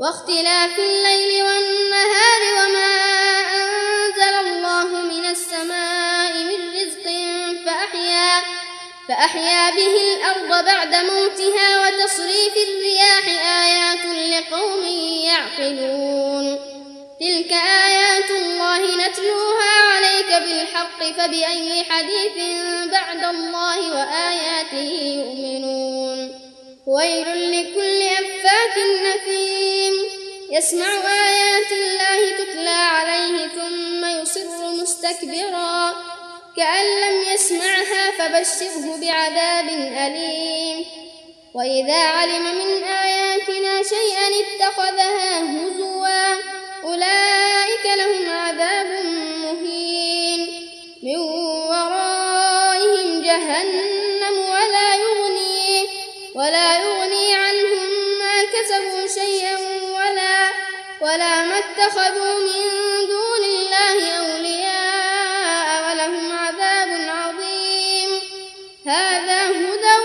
واختلاف الليل والنهار وما أنزل الله من السماء من رزق فأحيا فأحيا به الأرض بعد موتها وتصريف الرياح آيات لقوم يعقلون. تلك آيات الله نتلوها عليك بالحق فبأي حديث بعد الله وآياته يؤمنون. ويل لكل أفاك نثيم يسمع آيات الله تتلى عليه ثم يصر مستكبرا. كأن لم يسمعها فبشره بعذاب أليم. وإذا علم من آياتنا شيئا اتخذها ولا اتخذوا من دون الله أولياء ولهم عذاب عظيم. هذا هدى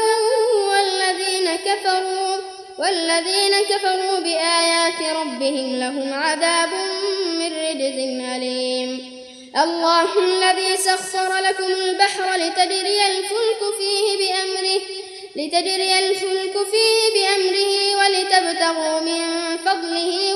والذين كفروا والذين كفروا بآيات ربهم لهم عذاب من رجز أليم. الله الذي سخر لكم البحر لتجري الفلك فيه بأمره لتجري الفلك فيه بأمره ولتبتغوا من فضله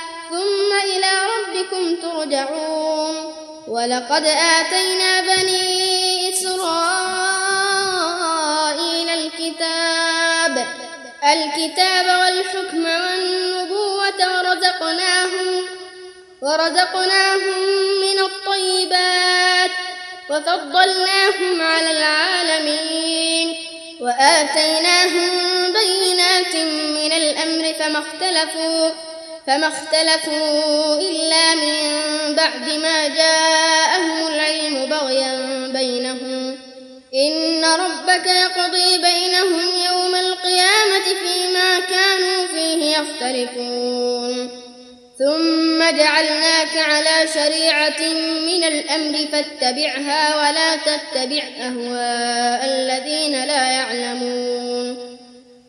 ترجعون. ولقد آتينا بني إسرائيل الكتاب. الكتاب والحكم والنبوة ورزقناهم ورزقناهم من الطيبات وفضلناهم على العالمين. وآتيناهم بينات من الأمر فما اختلفوا. فما اختلفوا إلا من بعد ما جاءهم العلم بغيا بينهم. إن ربك يقضي بينهم يوم القيامة فيما كانوا فيه يختلفون. ثم جعلناك على شريعة من الأمر فاتبعها ولا تتبع أهواء الذين لا يعلمون.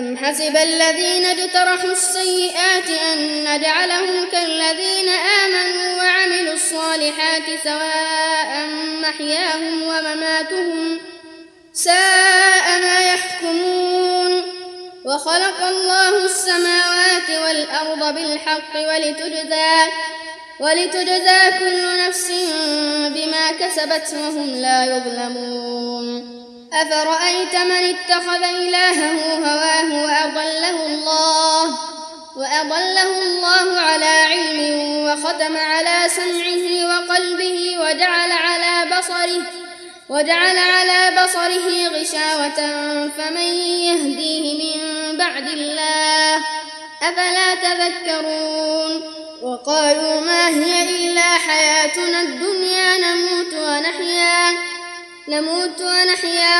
أم حسب الذين اجترحوا السيئات أن نجعلهم كالذين آمنوا وعملوا الصالحات سواء محياهم ومماتهم ساء ما يحكمون وخلق الله السماوات والأرض بالحق ولتجزى ولتجزى كل نفس بما كسبت وهم لا يظلمون أفرأيت من اتخذ إلهه هواه وأضله الله؟ وأضله الله على علم وختم على سمعه وقلبه وجعل على بصره وجعل على بصره غشاوة فمن يهديه من بعد الله؟ أفلا تذكرون؟ وقالوا ما هي إلا حياتنا الدنيا نموت ونحيا نموت ونحيا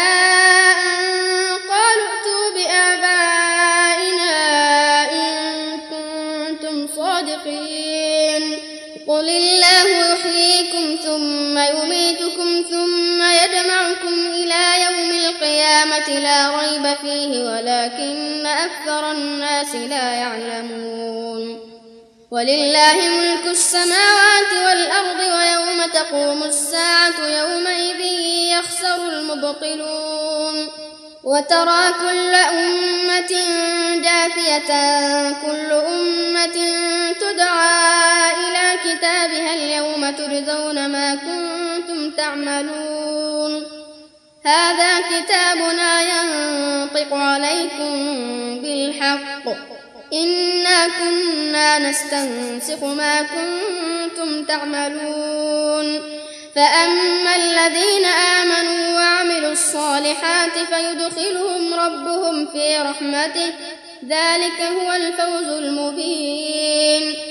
لا ريب فيه ولكن أكثر الناس لا يعلمون. ولله ملك السماوات والأرض ويوم تقوم الساعة يومئذ يخسر المبطلون. وترى كل أمة جاثية كل أمة تدعى إلى كتابها اليوم تجزون ما كنتم تعملون. هذا كتابنا ينطق عليكم بالحق. إنا كنا نستنسخ ما كنتم تعملون. فأما الذين آمنوا وعملوا الصالحات فيدخلهم ربهم في رحمته. ذلك هو الفوز المبين.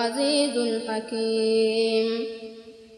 العزيز الحكيم.